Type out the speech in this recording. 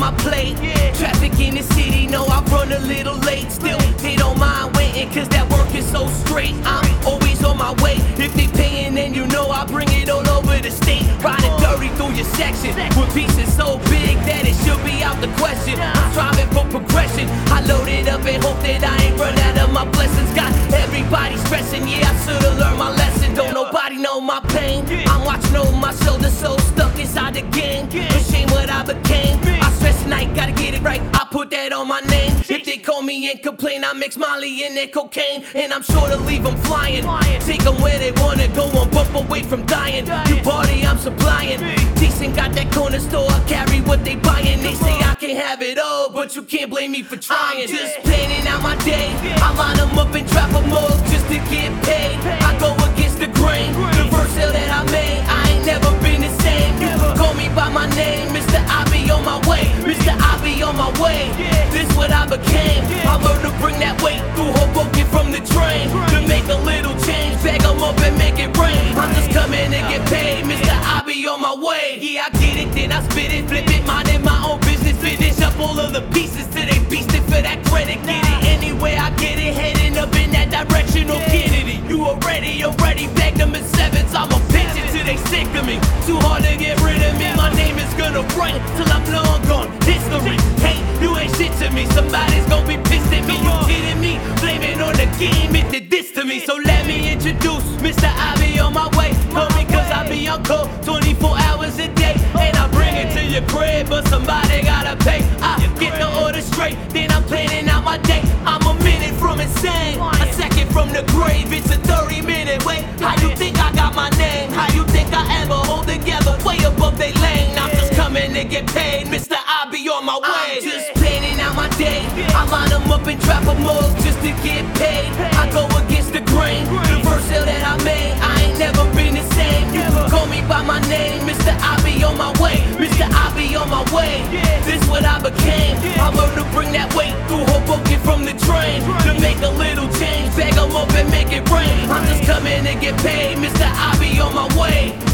my plate. Yeah. Traffic in the city, know I run a little late. Still, they don't mind waiting, cause that work is so straight. I'm always on my way. If they paying, then you know I bring it all over the state. Riding dirty through your section. With pieces so big that it should be out the question. I'm striving for progression. I load it up and hope that I ain't run out of my blessings. Got everybody stressing, yeah, I should've learned my lesson. Don't nobody know my pain. I'm watching over my shoulder, so stuck inside the game. Ashamed what I became. Night, gotta get it right. I put that on my name. If they call me and complain, I mix Molly and that cocaine. And I'm sure to leave them flying. Take them where they wanna go, one bump away from dying. You party, I'm supplying. Decent got that corner store, I carry what they buying. They say I can't have it all, but you can't blame me for trying. Just planning out my day. I line them up and drop them all just to get paid. I go This what I learned to bring that weight through Hoboken from the train. To make a little change, bag 'em up and make it rain. I'm just coming and get paid, Mr. I be on my way. Yeah, I get it, then I spit it, flip it, minding my own business. Finish up all of the pieces till they beastin' for that credit. Get it anywhere I get it, heading up in that direction. Or Kennedy, you already, already bagged them in sevens. I'ma pinch it till they sick of me. Too hard to get rid of me. My name is gonna run till I'm long gone. History, to me. Somebody's gonna be pissed at me. You kidding me? Blame it on the game, it did this to me. So let me introduce Mr. I be on my way. Call me cause I be on call 24 hours a day. And I bring it to your crib, but somebody gotta pay. I get the order straight, then I'm planning out my day. I'm a minute from insane, a second from the grave. It's a 30 minute wait. even drop a mug just to get paid. I go against the grain. The first sale that I made, I ain't never been the same. You can call me by my name, Mr. I be on my way, Mr. I be on my way. This what I became. I learned to bring that weight through Hoboken from the train to make a little change. Bag 'em up and make it rain. I'm just coming to get paid, Mr. I be on my way.